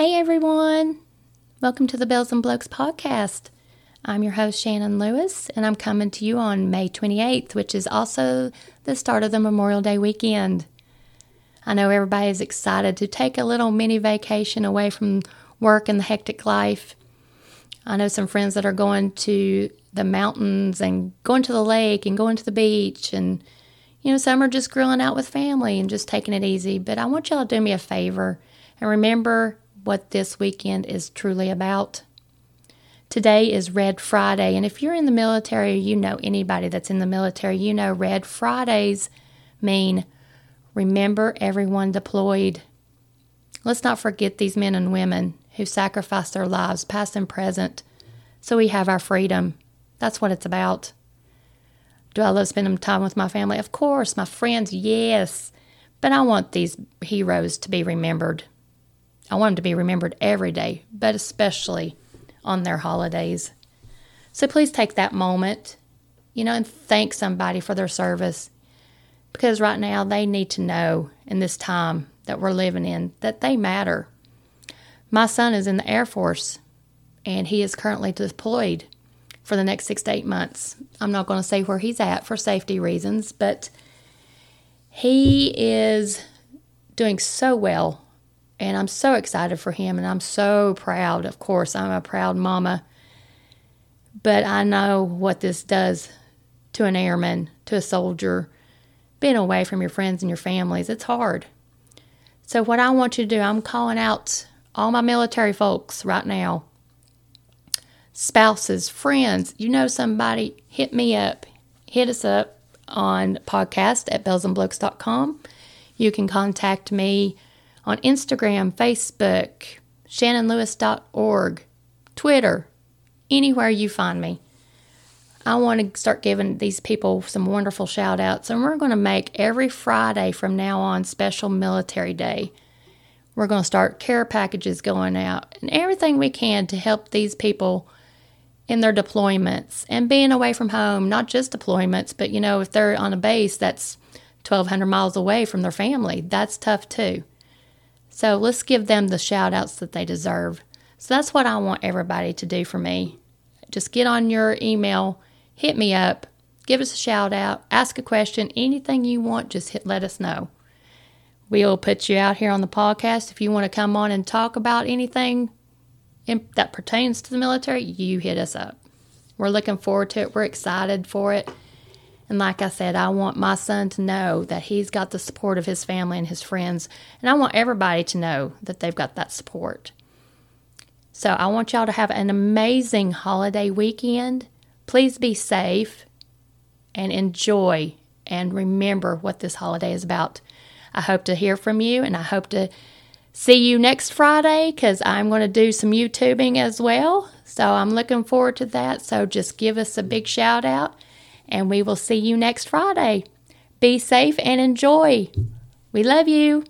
Hey everyone! Welcome to the Bells and Blokes podcast. I'm your host, Shannon Lewis, and I'm coming to you on May 28th, which is also the start of the Memorial Day weekend. I know everybody is excited to take a little mini vacation away from work and the hectic life. I know some friends that are going to the mountains and going to the lake and going to the beach, and you know, some are just grilling out with family and just taking it easy. But I want y'all to do me a favor and remember what this weekend is truly about. Today is Red Friday, and if you're in the military, you know anybody that's in the military, you know Red Fridays mean remember everyone deployed. Let's not forget these men and women who sacrificed their lives, past and present, so we have our freedom. That's what it's about. Do I love spending time with my family? Of course. My friends, yes. But I want these heroes to be remembered. I want them to be remembered every day, but especially on their holidays. So please take that moment, you know, and thank somebody for their service because right now they need to know in this time that we're living in that they matter. My son is in the Air Force and he is currently deployed for the next six to eight months. I'm not going to say where he's at for safety reasons, but he is doing so well and I'm so excited for him and I'm so proud. Of course, I'm a proud mama. But I know what this does to an airman, to a soldier, being away from your friends and your families. It's hard. So, what I want you to do, I'm calling out all my military folks right now spouses, friends, you know somebody, hit me up. Hit us up on podcast at bellsandblokes.com. You can contact me on Instagram, Facebook, shannonlewis.org, Twitter, anywhere you find me. I want to start giving these people some wonderful shout outs, and we're going to make every Friday from now on special military day. We're going to start care packages going out and everything we can to help these people in their deployments and being away from home, not just deployments, but you know, if they're on a base that's 1,200 miles away from their family, that's tough too. So let's give them the shout outs that they deserve. So that's what I want everybody to do for me. Just get on your email, hit me up, give us a shout out, ask a question, anything you want, just hit, let us know. We'll put you out here on the podcast. If you want to come on and talk about anything in, that pertains to the military, you hit us up. We're looking forward to it. We're excited for it. And like I said, I want my son to know that he's got the support of his family and his friends. And I want everybody to know that they've got that support. So I want y'all to have an amazing holiday weekend. Please be safe and enjoy and remember what this holiday is about. I hope to hear from you and I hope to see you next Friday because I'm going to do some YouTubing as well. So I'm looking forward to that. So just give us a big shout out and we will see you next Friday. Be safe and enjoy. We love you.